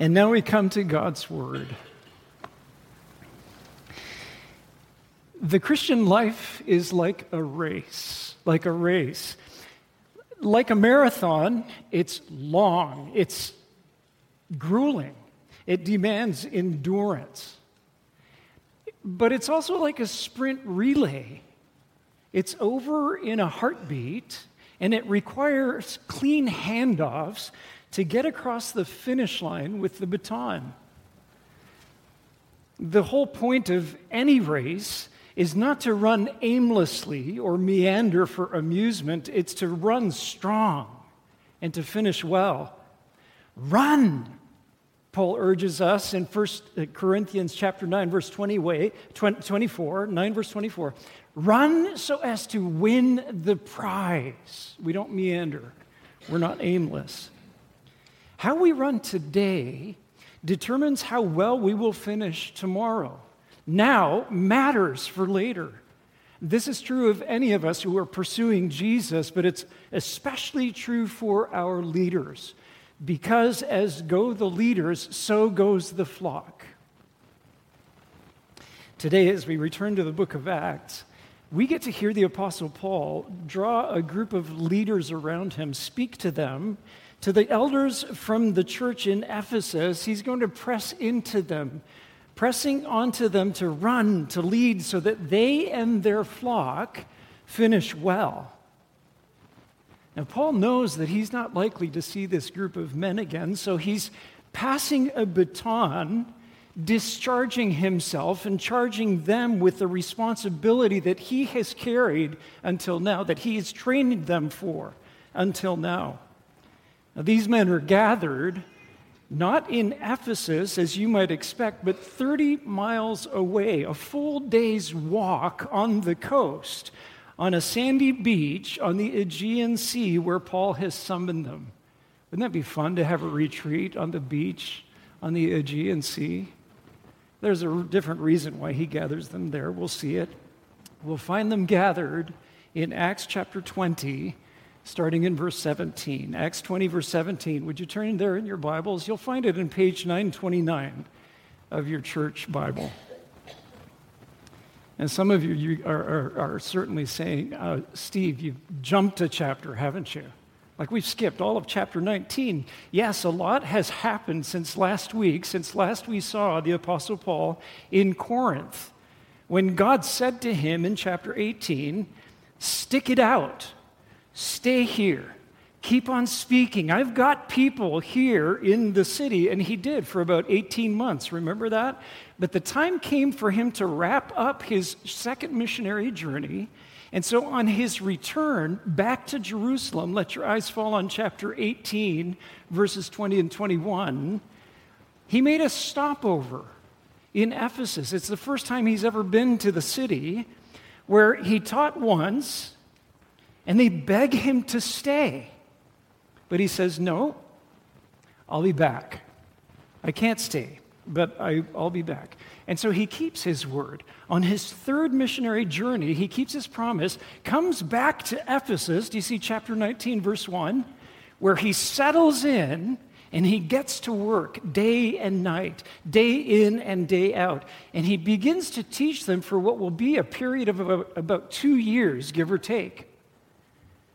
And now we come to God's Word. The Christian life is like a race, like a race. Like a marathon, it's long, it's grueling, it demands endurance. But it's also like a sprint relay. It's over in a heartbeat, and it requires clean handoffs to get across the finish line with the baton. The whole point of any race is not to run aimlessly or meander for amusement, it's to run strong and to finish well. Run! Paul urges us in 1 uh, Corinthians chapter 9 verse 20 way, 24, 9 verse 24. Run so as to win the prize. We don't meander. We're not aimless. How we run today determines how well we will finish tomorrow. Now matters for later. This is true of any of us who are pursuing Jesus, but it's especially true for our leaders. Because as go the leaders, so goes the flock. Today, as we return to the book of Acts, we get to hear the Apostle Paul draw a group of leaders around him, speak to them, to the elders from the church in Ephesus, he's going to press into them, pressing onto them to run, to lead, so that they and their flock finish well. Now, Paul knows that he's not likely to see this group of men again, so he's passing a baton, discharging himself, and charging them with the responsibility that he has carried until now, that he has trained them for until now. Now, these men are gathered not in Ephesus, as you might expect, but 30 miles away, a full day's walk on the coast, on a sandy beach on the Aegean Sea where Paul has summoned them. Wouldn't that be fun to have a retreat on the beach on the Aegean Sea? There's a different reason why he gathers them there. We'll see it. We'll find them gathered in Acts chapter 20 starting in verse 17. Acts 20, verse 17. Would you turn there in your Bibles? You'll find it in page 929 of your church Bible. And some of you, you are, are, are, certainly saying, uh, Steve, you've jumped a chapter, haven't you? Like we've skipped all of chapter 19. Yes, a lot has happened since last week, since last we saw the Apostle Paul in Corinth, when God said to him in chapter 18, Stick it out Stay here. Keep on speaking. I've got people here in the city. And he did for about 18 months. Remember that? But the time came for him to wrap up his second missionary journey. And so on his return back to Jerusalem, let your eyes fall on chapter 18, verses 20 and 21. He made a stopover in Ephesus. It's the first time he's ever been to the city where he taught once and they beg him to stay. But he says, No, I'll be back. I can't stay, but I, will be back. And so he keeps his word. On his third missionary journey, he keeps his promise, comes back to Ephesus. Do you see chapter 19, verse 1? Where he settles in and he gets to work day and night, day in and day out. And he begins to teach them for what will be a period of about, about two years, give or take.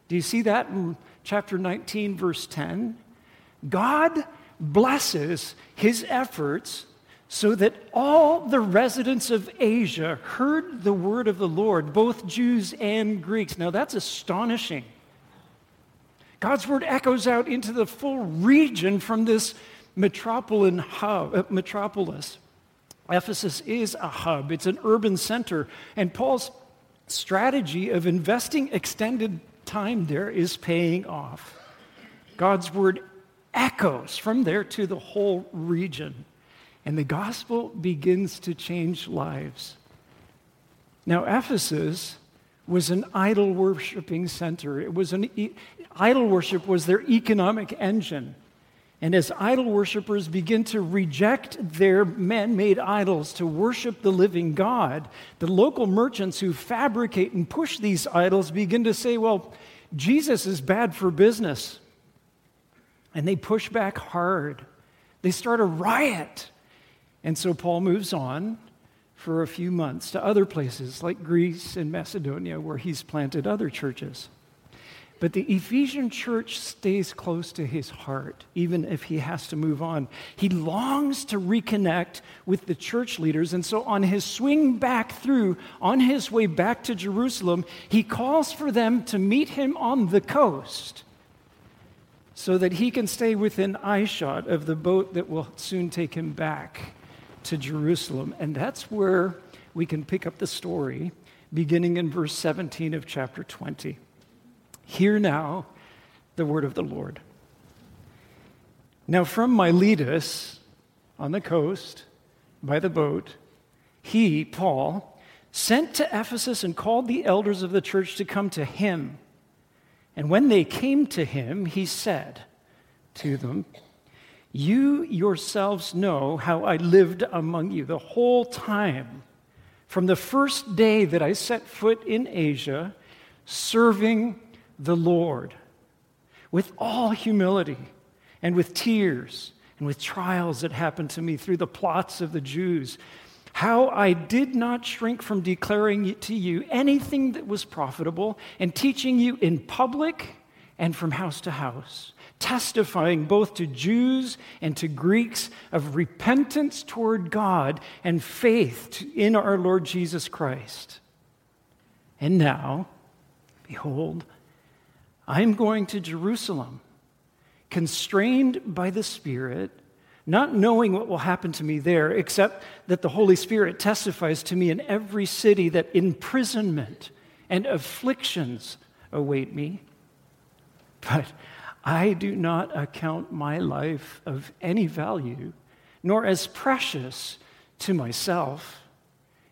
Do you see that in chapter 19, verse 10? God blesses his efforts so that all the residents of Asia heard the word of the Lord, both Jews and Greeks. Now that's astonishing. God's word echoes out into the full region from this uh, metropolis. Ephesus is a hub, it's an urban center. And Paul's strategy of investing extended time there is paying off. God's word echoes from there to the whole region, and the gospel begins to change lives. Now, Ephesus was an idol worshiping center. It was an e- idol worship was their economic engine. And as idol worshippers begin to reject their man made idols to worship the living God, the local merchants who fabricate and push these idols begin to say, well, Jesus is bad for business. And they push back hard. They start a riot. And so Paul moves on for a few months to other places like Greece and Macedonia, where he's planted other churches. But the Ephesian church stays close to his heart, even if he has to move on. He longs to reconnect with the church leaders. And so, on his swing back through, on his way back to Jerusalem, he calls for them to meet him on the coast so that he can stay within eyeshot of the boat that will soon take him back to Jerusalem. And that's where we can pick up the story, beginning in verse 17 of chapter 20. Hear now the word of the Lord. Now, from Miletus on the coast by the boat, he, Paul, sent to Ephesus and called the elders of the church to come to him. And when they came to him, he said to them, You yourselves know how I lived among you the whole time, from the first day that I set foot in Asia, serving the Lord with all humility and with tears and with trials that happened to me through the plots of the Jews. How I did not shrink from declaring to you anything that was profitable and teaching you in public and from house to house, testifying both to Jews and to Greeks of repentance toward God and faith in our Lord Jesus Christ. And now, behold, I'm going to Jerusalem, constrained by the Spirit, not knowing what will happen to me there, except that the Holy Spirit testifies to me in every city that imprisonment and afflictions await me. But I do not account my life of any value, nor as precious to myself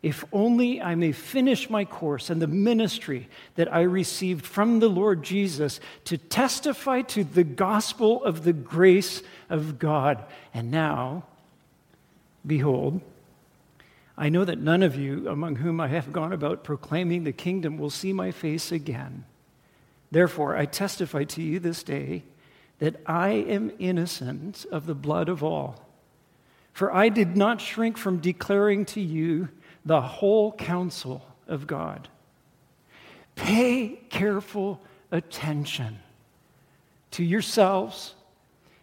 if only I may finish my course and the ministry that I received from the Lord Jesus to testify to the gospel of the grace of God. And now, behold, I know that none of you among whom I have gone about proclaiming the kingdom will see my face again. Therefore, I testify to you this day that I am innocent of the blood of all. For I did not shrink from declaring to you the whole counsel of God. Pay careful attention to yourselves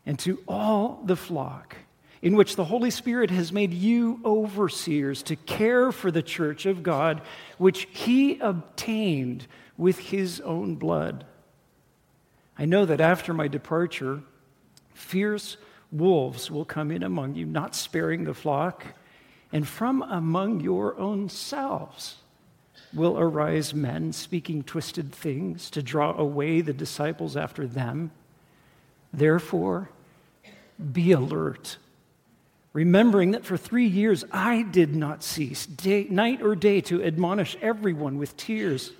and to all the flock in which the Holy Spirit has made you overseers to care for the church of God, which he obtained with his own blood. I know that after my departure, fierce wolves will come in among you, not sparing the flock. And from among your own selves will arise men speaking twisted things to draw away the disciples after them. Therefore, be alert, remembering that for three years I did not cease, day, night or day, to admonish everyone with tears.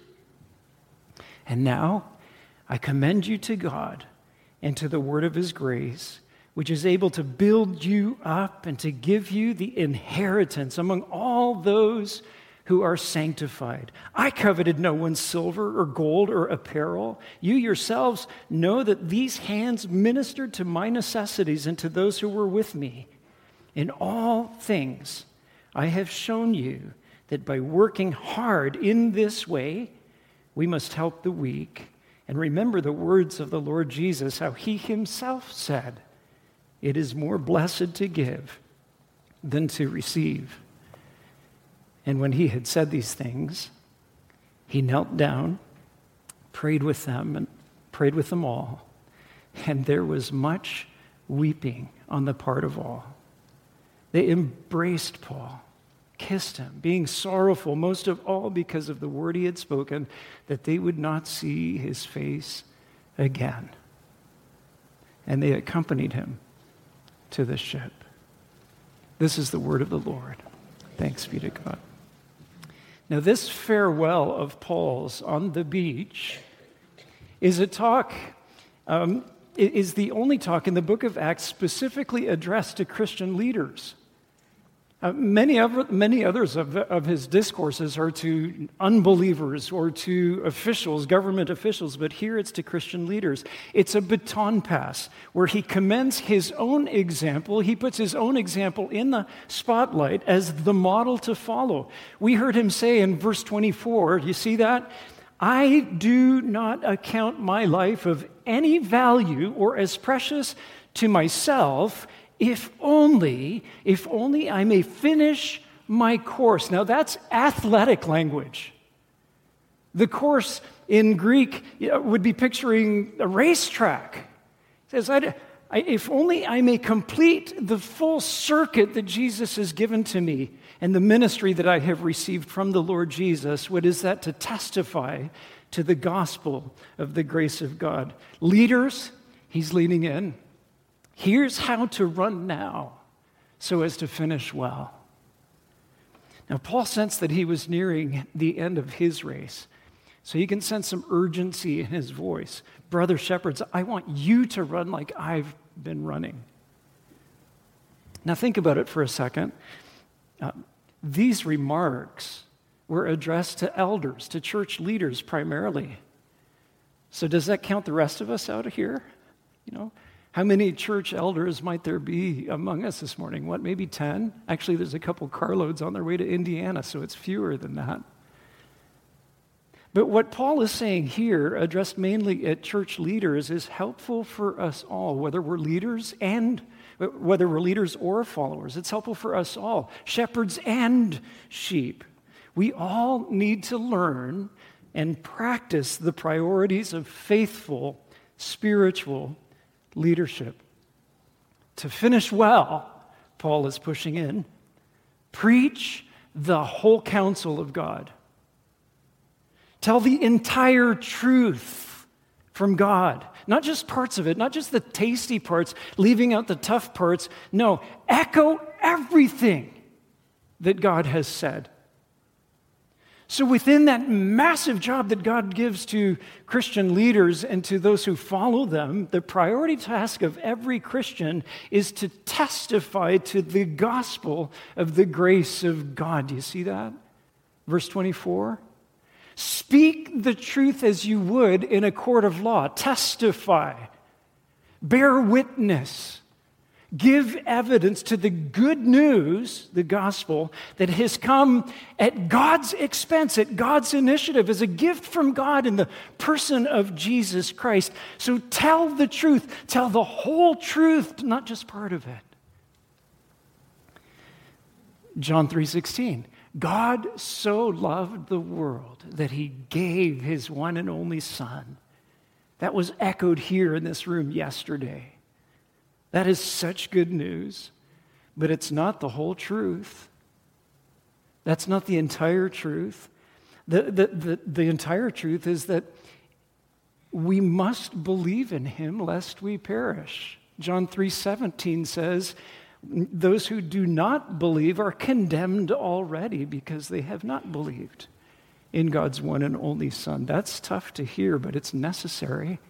And now I commend you to God and to the word of his grace which is able to build you up and to give you the inheritance among all those who are sanctified. I coveted no one's silver or gold or apparel. You yourselves know that these hands ministered to my necessities and to those who were with me. In all things, I have shown you that by working hard in this way, we must help the weak. And remember the words of the Lord Jesus, how he himself said, it is more blessed to give than to receive. And when he had said these things, he knelt down, prayed with them, and prayed with them all. And there was much weeping on the part of all. They embraced Paul, kissed him, being sorrowful most of all because of the word he had spoken, that they would not see his face again. And they accompanied him to the ship. This is the word of the Lord. Thanks be to God. Now, this farewell of Paul's on the beach is a talk, um, is the only talk in the book of Acts specifically addressed to Christian leaders. Uh, many, of, many others of, of his discourses are to unbelievers or to officials, government officials, but here it's to Christian leaders. It's a baton pass where he commends his own example. He puts his own example in the spotlight as the model to follow. We heard him say in verse 24, you see that? I do not account my life of any value or as precious to myself if only, if only I may finish my course. Now that's athletic language. The course in Greek would be picturing a racetrack. It says, I, I, if only I may complete the full circuit that Jesus has given to me and the ministry that I have received from the Lord Jesus, what is that? To testify to the gospel of the grace of God. Leaders, he's leaning in. Here's how to run now so as to finish well. Now, Paul sensed that he was nearing the end of his race. So you can sense some urgency in his voice. Brother shepherds, I want you to run like I've been running. Now, think about it for a second. Uh, these remarks were addressed to elders, to church leaders primarily. So, does that count the rest of us out of here? You know, how many church elders might there be among us this morning? What, maybe 10? Actually, there's a couple carloads on their way to Indiana, so it's fewer than that. But what Paul is saying here, addressed mainly at church leaders, is helpful for us all, whether we're leaders and whether we're leaders or followers. It's helpful for us all, shepherds and sheep. We all need to learn and practice the priorities of faithful, spiritual leadership. To finish well, Paul is pushing in, preach the whole counsel of God. Tell the entire truth from God, not just parts of it, not just the tasty parts, leaving out the tough parts. No, echo everything that God has said. So, within that massive job that God gives to Christian leaders and to those who follow them, the priority task of every Christian is to testify to the gospel of the grace of God. Do you see that? Verse 24. Speak the truth as you would in a court of law, testify, bear witness give evidence to the good news, the gospel, that has come at God's expense, at God's initiative, as a gift from God in the person of Jesus Christ. So tell the truth, tell the whole truth, not just part of it. John 3:16 God so loved the world that he gave his one and only son. That was echoed here in this room yesterday. That is such good news, but it's not the whole truth. That's not the entire truth. The, the, the, the entire truth is that we must believe in him lest we perish. John 3:17 says, those who do not believe are condemned already because they have not believed in God's one and only Son. That's tough to hear, but it's necessary.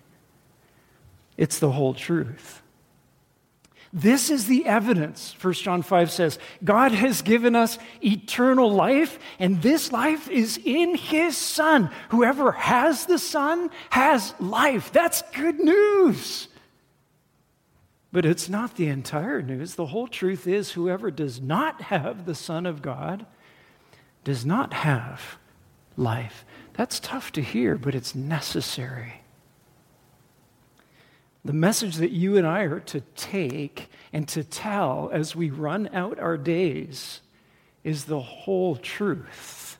It's the whole truth. This is the evidence, 1 John 5 says. God has given us eternal life, and this life is in His Son. Whoever has the Son has life. That's good news. But it's not the entire news. The whole truth is whoever does not have the Son of God does not have life. That's tough to hear, but it's necessary. The message that you and I are to take and to tell as we run out our days is the whole truth.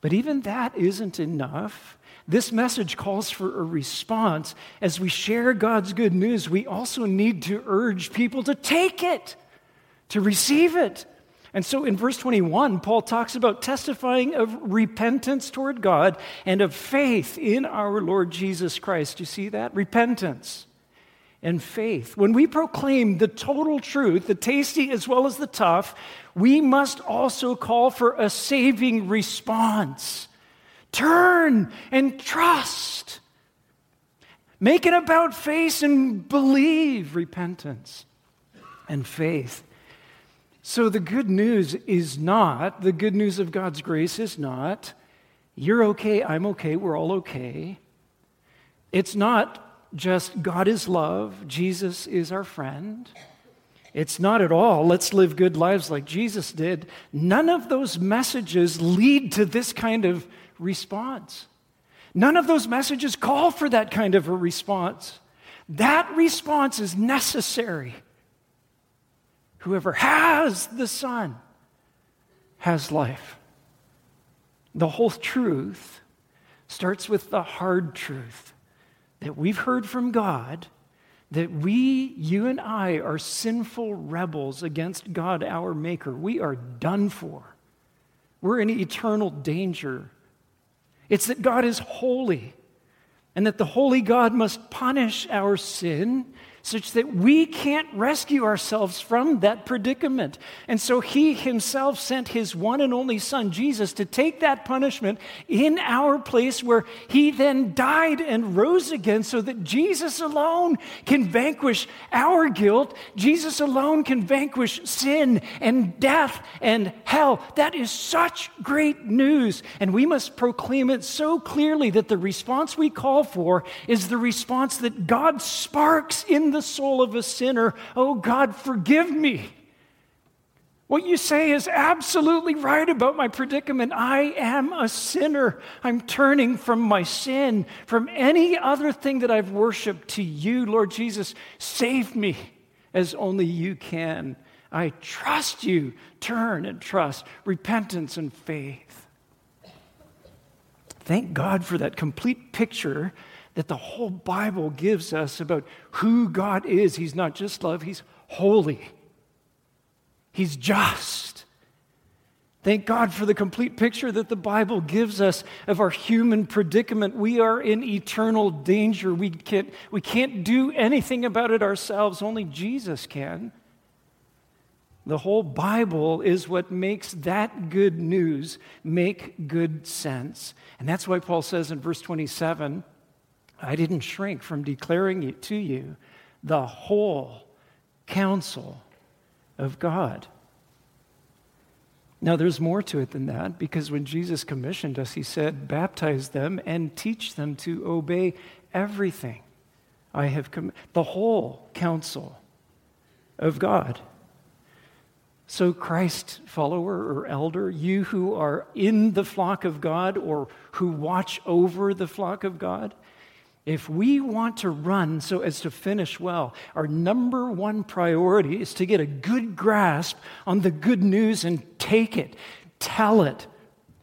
But even that isn't enough. This message calls for a response. As we share God's good news, we also need to urge people to take it, to receive it, and so in verse 21, Paul talks about testifying of repentance toward God and of faith in our Lord Jesus Christ. You see that? Repentance and faith. When we proclaim the total truth, the tasty as well as the tough, we must also call for a saving response. Turn and trust. Make an about face and believe repentance and faith. So the good news is not, the good news of God's grace is not, you're okay, I'm okay, we're all okay. It's not just God is love, Jesus is our friend. It's not at all, let's live good lives like Jesus did. None of those messages lead to this kind of response. None of those messages call for that kind of a response. That response is necessary. Whoever has the Son has life. The whole truth starts with the hard truth that we've heard from God that we, you and I, are sinful rebels against God, our Maker. We are done for. We're in eternal danger. It's that God is holy and that the holy God must punish our sin such that we can't rescue ourselves from that predicament. And so he himself sent his one and only son, Jesus, to take that punishment in our place where he then died and rose again so that Jesus alone can vanquish our guilt. Jesus alone can vanquish sin and death and hell. That is such great news. And we must proclaim it so clearly that the response we call for is the response that God sparks in the soul of a sinner, Oh God, forgive me. What you say is absolutely right about my predicament. I am a sinner. I'm turning from my sin, from any other thing that I've worshiped to you, Lord Jesus. Save me as only you can. I trust you. Turn and trust, repentance and faith. Thank God for that complete picture that the whole Bible gives us about who God is. He's not just love, He's holy, He's just. Thank God for the complete picture that the Bible gives us of our human predicament. We are in eternal danger. We can't, we can't do anything about it ourselves, only Jesus can. The whole Bible is what makes that good news make good sense. And that's why Paul says in verse 27 I didn't shrink from declaring it to you the whole counsel of God. Now, there's more to it than that because when Jesus commissioned us, he said, Baptize them and teach them to obey everything I have com- the whole counsel of God. So, Christ follower or elder, you who are in the flock of God or who watch over the flock of God, if we want to run so as to finish well, our number one priority is to get a good grasp on the good news and take it, tell it,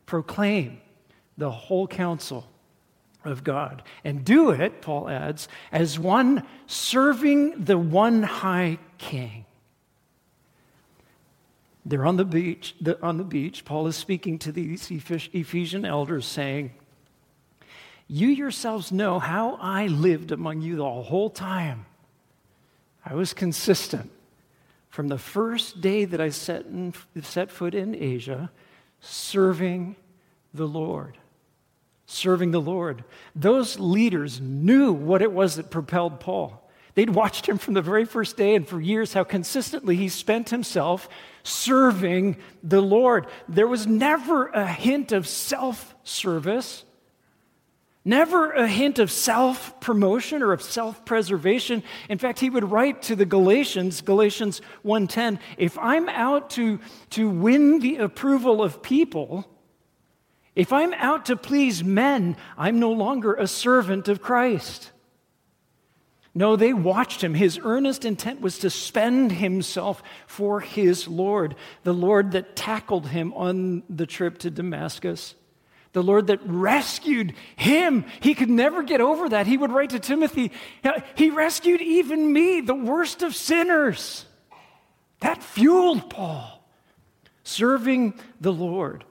proclaim the whole counsel of God. And do it, Paul adds, as one serving the one high king. They're on the beach, the, on the beach. Paul is speaking to these Ephesian elders, saying, you yourselves know how I lived among you the whole time. I was consistent from the first day that I set, in, set foot in Asia, serving the Lord. Serving the Lord. Those leaders knew what it was that propelled Paul. They'd watched him from the very first day and for years how consistently he spent himself serving the Lord. There was never a hint of self service. Never a hint of self promotion or of self preservation. In fact, he would write to the Galatians, Galatians 1:10, if I'm out to, to win the approval of people, if I'm out to please men, I'm no longer a servant of Christ. No, they watched him. His earnest intent was to spend himself for his Lord, the Lord that tackled him on the trip to Damascus the Lord that rescued him. He could never get over that. He would write to Timothy, He rescued even me, the worst of sinners. That fueled Paul, serving the Lord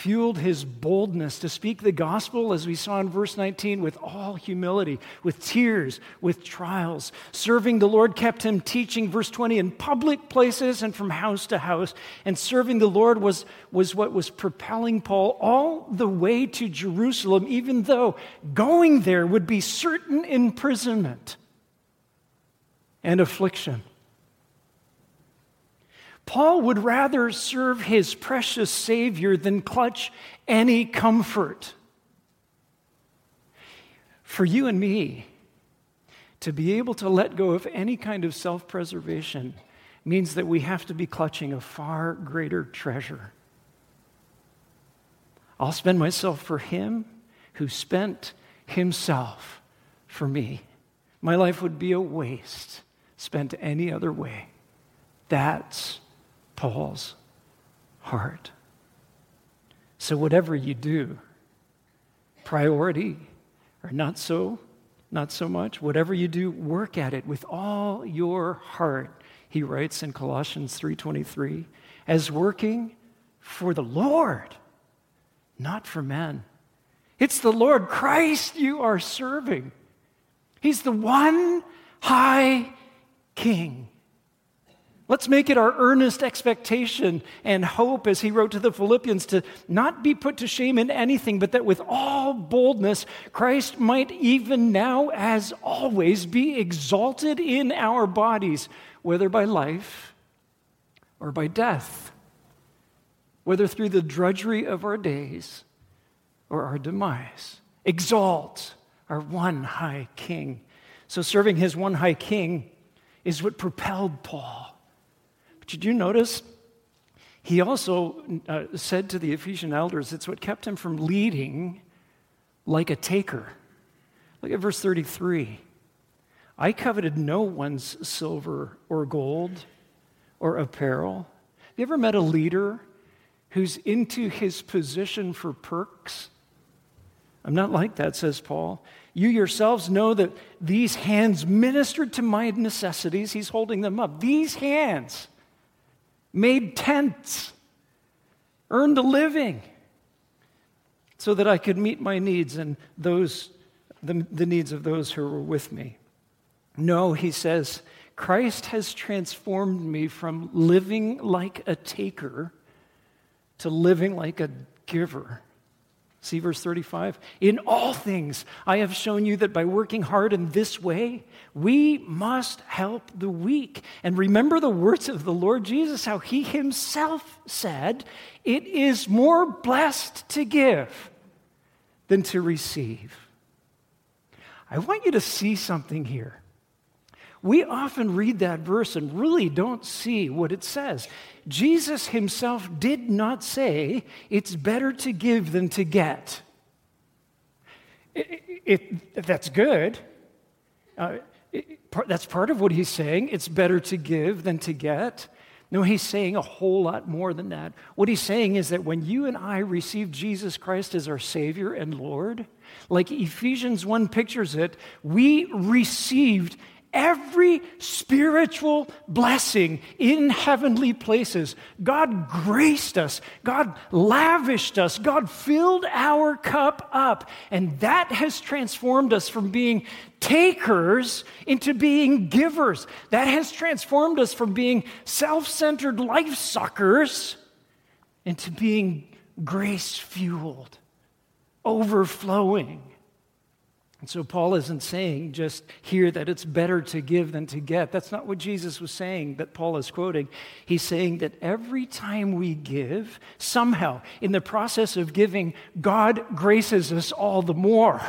fueled his boldness to speak the gospel, as we saw in verse 19, with all humility, with tears, with trials. Serving the Lord kept him teaching, verse 20, in public places and from house to house. And serving the Lord was, was what was propelling Paul all the way to Jerusalem, even though going there would be certain imprisonment and affliction. Paul would rather serve his precious Savior than clutch any comfort. For you and me, to be able to let go of any kind of self preservation means that we have to be clutching a far greater treasure. I'll spend myself for Him who spent Himself for me. My life would be a waste spent any other way. That's Paul's heart. So, whatever you do, priority or not so, not so much, whatever you do, work at it with all your heart. He writes in Colossians 3:23, as working for the Lord, not for men. It's the Lord Christ you are serving. He's the one high king. Let's make it our earnest expectation and hope, as he wrote to the Philippians, to not be put to shame in anything, but that with all boldness, Christ might even now, as always, be exalted in our bodies, whether by life or by death, whether through the drudgery of our days or our demise. Exalt our one high king. So, serving his one high king is what propelled Paul did you notice? He also uh, said to the Ephesian elders, it's what kept him from leading like a taker. Look at verse 33. I coveted no one's silver or gold or apparel. Have you ever met a leader who's into his position for perks? I'm not like that, says Paul. You yourselves know that these hands ministered to my necessities. He's holding them up. These hands made tents, earned a living so that I could meet my needs and those, the, the needs of those who were with me. No, he says, Christ has transformed me from living like a taker to living like a giver. See verse 35? In all things, I have shown you that by working hard in this way, we must help the weak. And remember the words of the Lord Jesus, how he himself said, It is more blessed to give than to receive. I want you to see something here. We often read that verse and really don't see what it says. Jesus himself did not say it's better to give than to get. It, it, that's good. Uh, it, part, that's part of what he's saying. It's better to give than to get. No, he's saying a whole lot more than that. What he's saying is that when you and I receive Jesus Christ as our Savior and Lord, like Ephesians 1 pictures it, we received every spiritual blessing in heavenly places. God graced us, God lavished us, God filled our cup up, and that has transformed us from being takers into being givers. That has transformed us from being self centered life suckers into being grace fueled, overflowing and so Paul isn't saying just here that it's better to give than to get. That's not what Jesus was saying that Paul is quoting. He's saying that every time we give, somehow in the process of giving, God graces us all the more.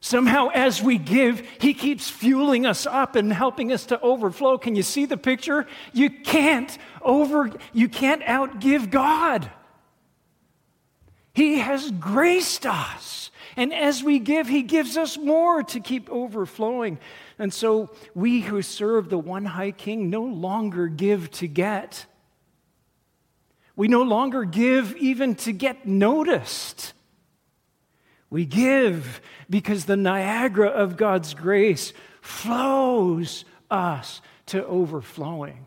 Somehow, as we give, He keeps fueling us up and helping us to overflow. Can you see the picture? You can't over, you can't outgive God. He has graced us. And as we give, He gives us more to keep overflowing. And so we who serve the one high King no longer give to get. We no longer give even to get noticed. We give because the Niagara of God's grace flows us to overflowing.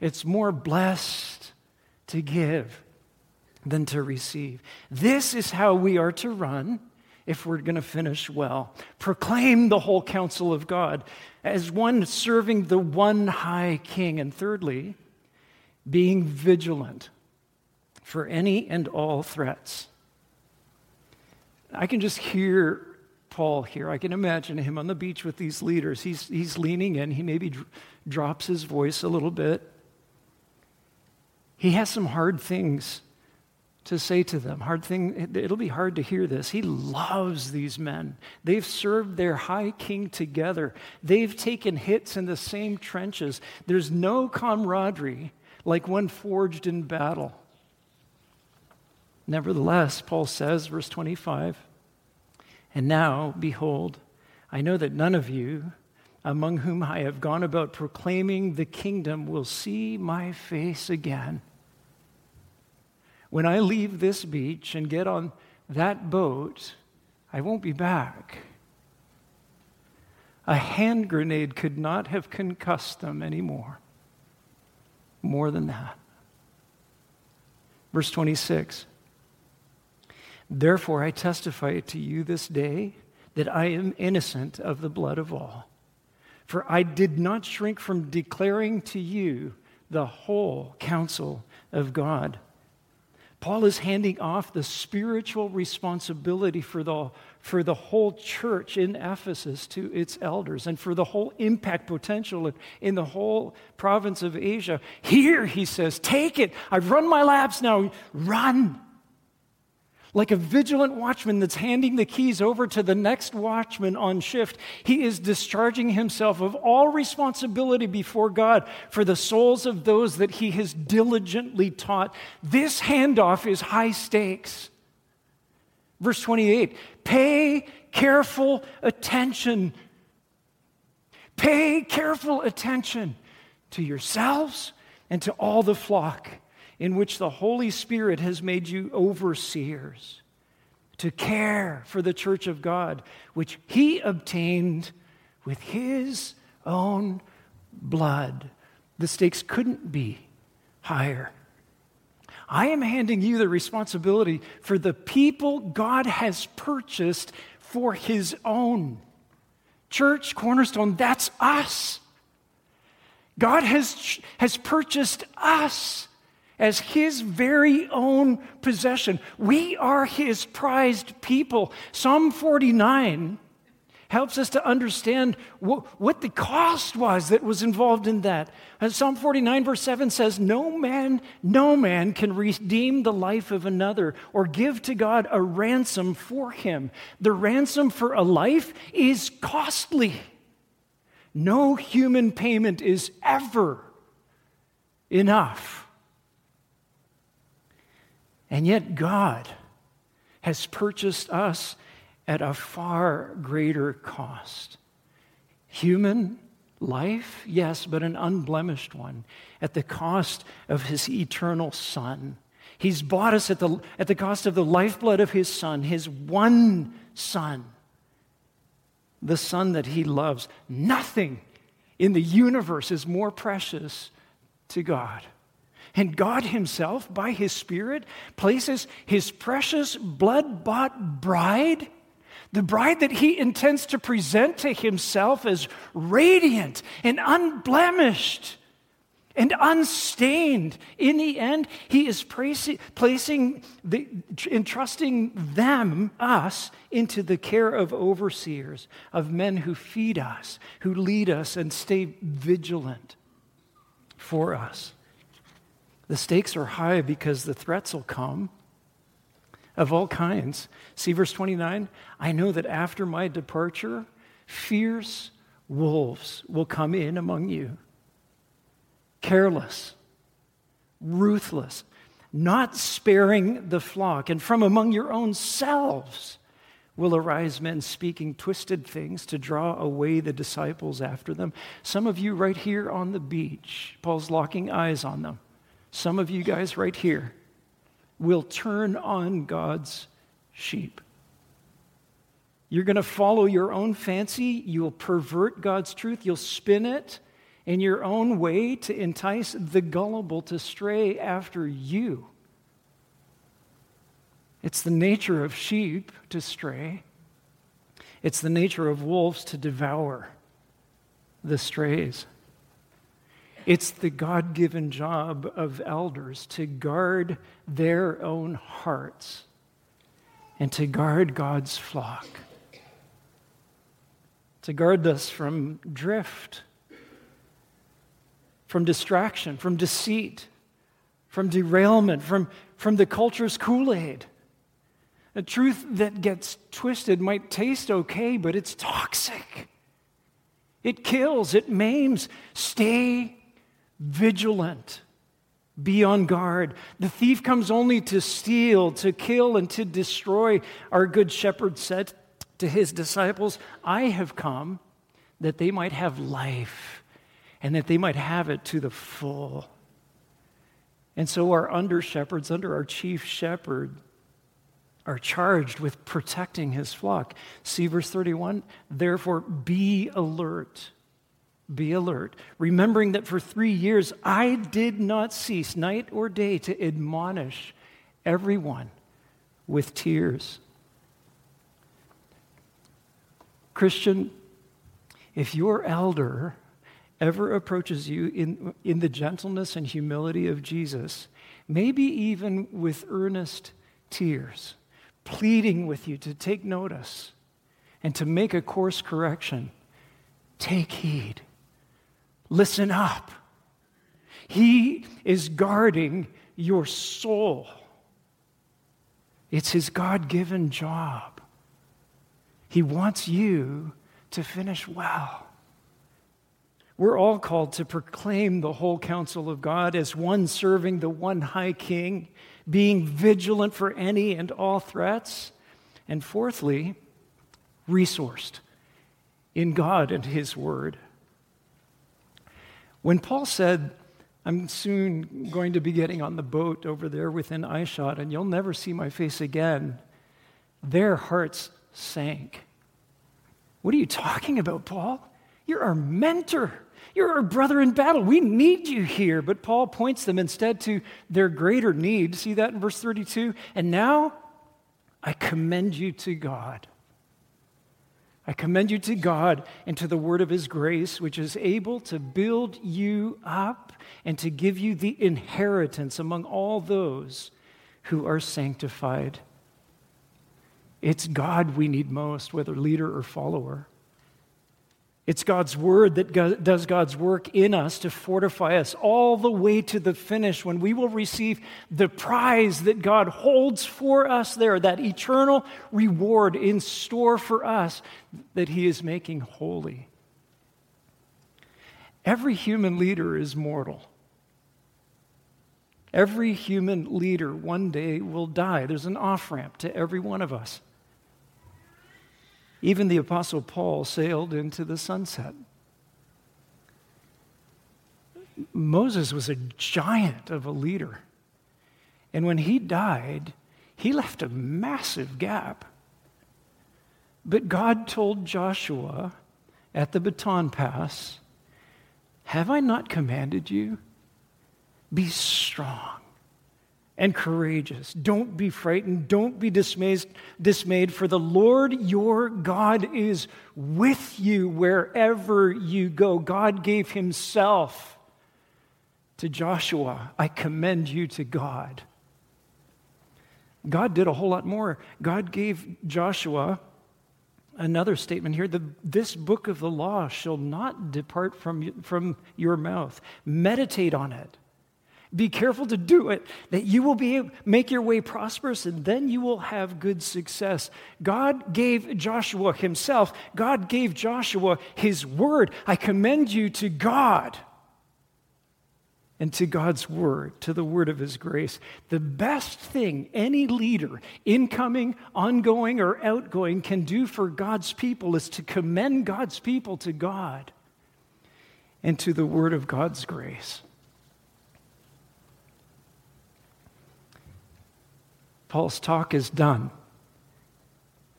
It's more blessed to give than to receive. This is how we are to run if we're going to finish well. Proclaim the whole counsel of God as one serving the one high king. And thirdly, being vigilant for any and all threats. I can just hear Paul here. I can imagine him on the beach with these leaders. He's, he's leaning in. He maybe dr- drops his voice a little bit. he has some hard things to say to them. Hard thing, it'll be hard to hear this. He loves these men. They've served their high king together. They've taken hits in the same trenches. There's no camaraderie like one forged in battle. Nevertheless, Paul says, verse 25, and now, behold, I know that none of you among whom I have gone about proclaiming the kingdom will see my face again. When I leave this beach and get on that boat, I won't be back. A hand grenade could not have concussed them anymore. More than that. Verse 26 Therefore, I testify to you this day that I am innocent of the blood of all. For I did not shrink from declaring to you the whole counsel of God. Paul is handing off the spiritual responsibility for the, for the whole church in Ephesus to its elders and for the whole impact potential in, the whole province of Asia. Here, he says, take it. I've run my laps now. Run. Like a vigilant watchman that's handing the keys over to the next watchman on shift, he is discharging himself of all responsibility before God for the souls of those that he has diligently taught. This handoff is high stakes. Verse 28 Pay careful attention. Pay careful attention to yourselves and to all the flock in which the Holy Spirit has made you overseers to care for the church of God, which He obtained with His own blood. The stakes couldn't be higher. I am handing you the responsibility for the people God has purchased for His own. Church, Cornerstone, that's us. God has, has purchased us as his very own possession. We are his prized people. Psalm 49 helps us to understand what, what the cost was that was involved in that. And Psalm 49, verse 7 says, No man, no man can redeem the life of another or give to God a ransom for him. The ransom for a life is costly. No human payment is ever enough and yet, God has purchased us at a far greater cost. Human life, yes, but an unblemished one, at the cost of his eternal Son. He's bought us at the, at the cost of the lifeblood of his Son, his one Son, the Son that he loves. Nothing in the universe is more precious to God. And God Himself, by His Spirit, places His precious blood bought bride, the bride that He intends to present to Himself as radiant and unblemished and unstained. In the end, He is placing, the, entrusting them, us, into the care of overseers, of men who feed us, who lead us, and stay vigilant for us. The stakes are high because the threats will come of all kinds. See verse 29? I know that after my departure, fierce wolves will come in among you, careless, ruthless, not sparing the flock, and from among your own selves will arise men speaking twisted things to draw away the disciples after them. Some of you right here on the beach, Paul's locking eyes on them. Some of you guys right here will turn on God's sheep. You're going to follow your own fancy. You'll pervert God's truth. You'll spin it in your own way to entice the gullible to stray after you. It's the nature of sheep to stray, it's the nature of wolves to devour the strays. It's the God given job of elders to guard their own hearts and to guard God's flock, to guard us from drift, from distraction, from deceit, from derailment, from, from the culture's Kool Aid. A truth that gets twisted might taste okay, but it's toxic. It kills, it maims. Stay vigilant. Be on guard. The thief comes only to steal, to kill, and to destroy. Our good shepherd said to his disciples, I have come that they might have life and that they might have it to the full. And so our under shepherds, under our chief shepherd, are charged with protecting his flock. See verse 31? Therefore, be alert. Be alert, remembering that for three years I did not cease night or day to admonish everyone with tears. Christian, if your elder ever approaches you in, in the gentleness and humility of Jesus, maybe even with earnest tears, pleading with you to take notice and to make a course correction, take heed. Listen up. He is guarding your soul. It's his God given job. He wants you to finish well. We're all called to proclaim the whole counsel of God as one serving the one high king being vigilant for any and all threats. And fourthly, resourced in God and His Word. When Paul said, I'm soon going to be getting on the boat over there within eyeshot, and you'll never see my face again, their hearts sank. What are you talking about, Paul? You're our mentor. You're our brother in battle. We need you here. But Paul points them instead to their greater need. See that in verse 32? And now I commend you to God. I commend you to God and to the word of his grace, which is able to build you up and to give you the inheritance among all those who are sanctified. It's God we need most, whether leader or follower. It's God's word that does God's work in us to fortify us all the way to the finish when we will receive the prize that God holds for us there, that eternal reward in store for us that He is making holy. Every human leader is mortal. Every human leader one day will die. There's an off ramp to every one of us. Even the Apostle Paul sailed into the sunset. Moses was a giant of a leader. And when he died, he left a massive gap. But God told Joshua at the baton pass, Have I not commanded you? Be strong and courageous. Don't be frightened. Don't be dismayed, dismayed, for the Lord your God is with you wherever you go. God gave himself to Joshua. I commend you to God. God did a whole lot more. God gave Joshua another statement here the, this book of the law shall not depart from, from your mouth. Meditate on it be careful to do it, that you will be make your way prosperous, and then you will have good success. God gave Joshua himself, God gave Joshua his word. I commend you to God and to God's word, to the word of his grace. The best thing any leader, incoming, ongoing, or outgoing, can do for God's people is to commend God's people to God and to the word of God's grace. Paul's talk is done.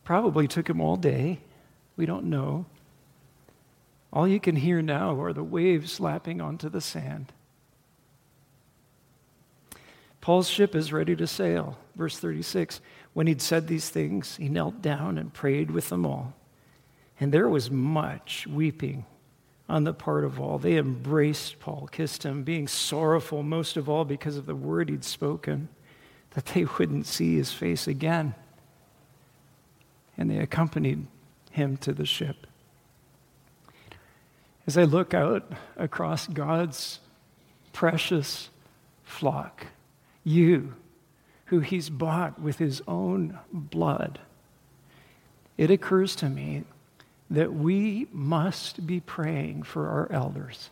Probably took him all day. We don't know. All you can hear now are the waves lapping onto the sand. Paul's ship is ready to sail. Verse 36 When he'd said these things, he knelt down and prayed with them all. And there was much weeping on the part of all. They embraced Paul, kissed him, being sorrowful most of all because of the word he'd spoken that they wouldn't see his face again. And they accompanied him to the ship. As I look out across God's precious flock, you, who he's bought with his own blood, it occurs to me that we must be praying for our elders.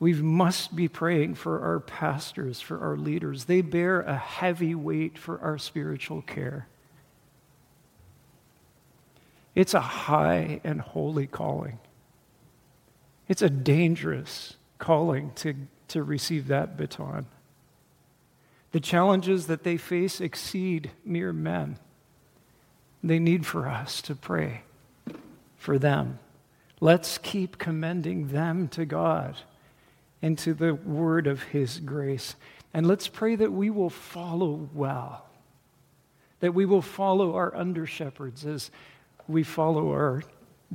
We must be praying for our pastors, for our leaders. They bear a heavy weight for our spiritual care. It's a high and holy calling. It's a dangerous calling to, to receive that baton. The challenges that they face exceed mere men. They need for us to pray for them. Let's keep commending them to God and to the word of His grace. And let's pray that we will follow well, that we will follow our under shepherds as we follow our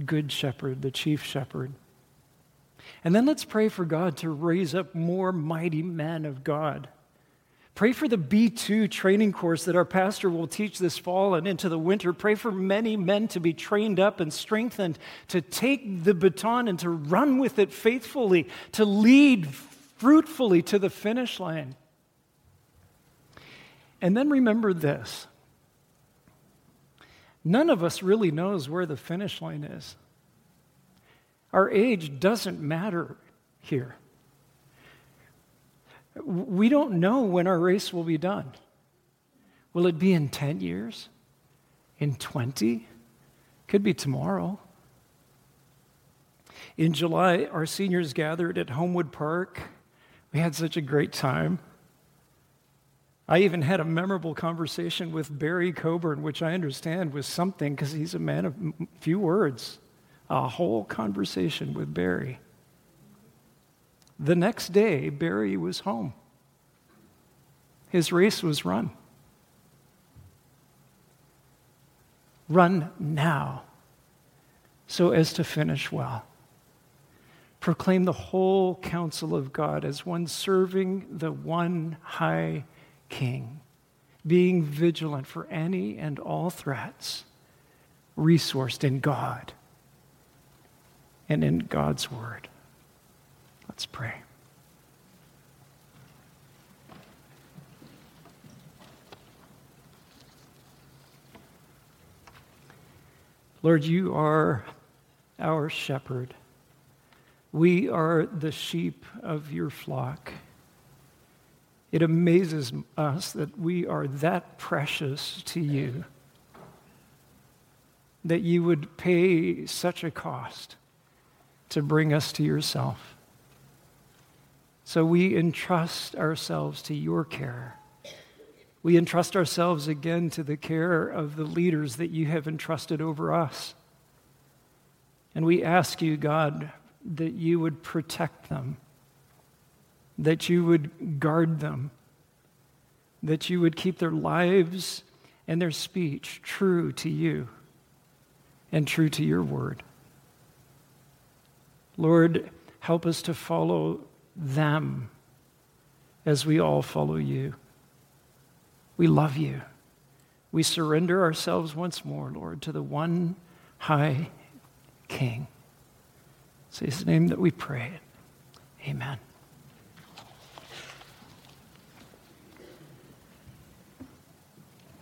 good shepherd, the chief shepherd. And then let's pray for God to raise up more mighty men of God Pray for the B2 training course that our pastor will teach this fall and into the winter. Pray for many men to be trained up and strengthened to take the baton and to run with it faithfully, to lead fruitfully to the finish line. And then remember this none of us really knows where the finish line is. Our age doesn't matter here. We don't know when our race will be done. Will it be in 10 years? In 20? Could be tomorrow. In July, our seniors gathered at Homewood Park. We had such a great time. I even had a memorable conversation with Barry Coburn, which I understand was something because he's a man of few words. A whole conversation with Barry. The next day, Barry was home. His race was run. Run now so as to finish well. Proclaim the whole counsel of God as one serving the one high king, being vigilant for any and all threats, resourced in God and in God's word. Let's pray. Lord, you are our shepherd. We are the sheep of your flock. It amazes us that we are that precious to you, that you would pay such a cost to bring us to yourself. So we entrust ourselves to your care. We entrust ourselves again to the care of the leaders that you have entrusted over us. And we ask you, God, that you would protect them, that you would guard them, that you would keep their lives and their speech true to you and true to your word. Lord, help us to follow them as we all follow you. We love you. We surrender ourselves once more, Lord, to the one high King. It's his name that we pray. Amen.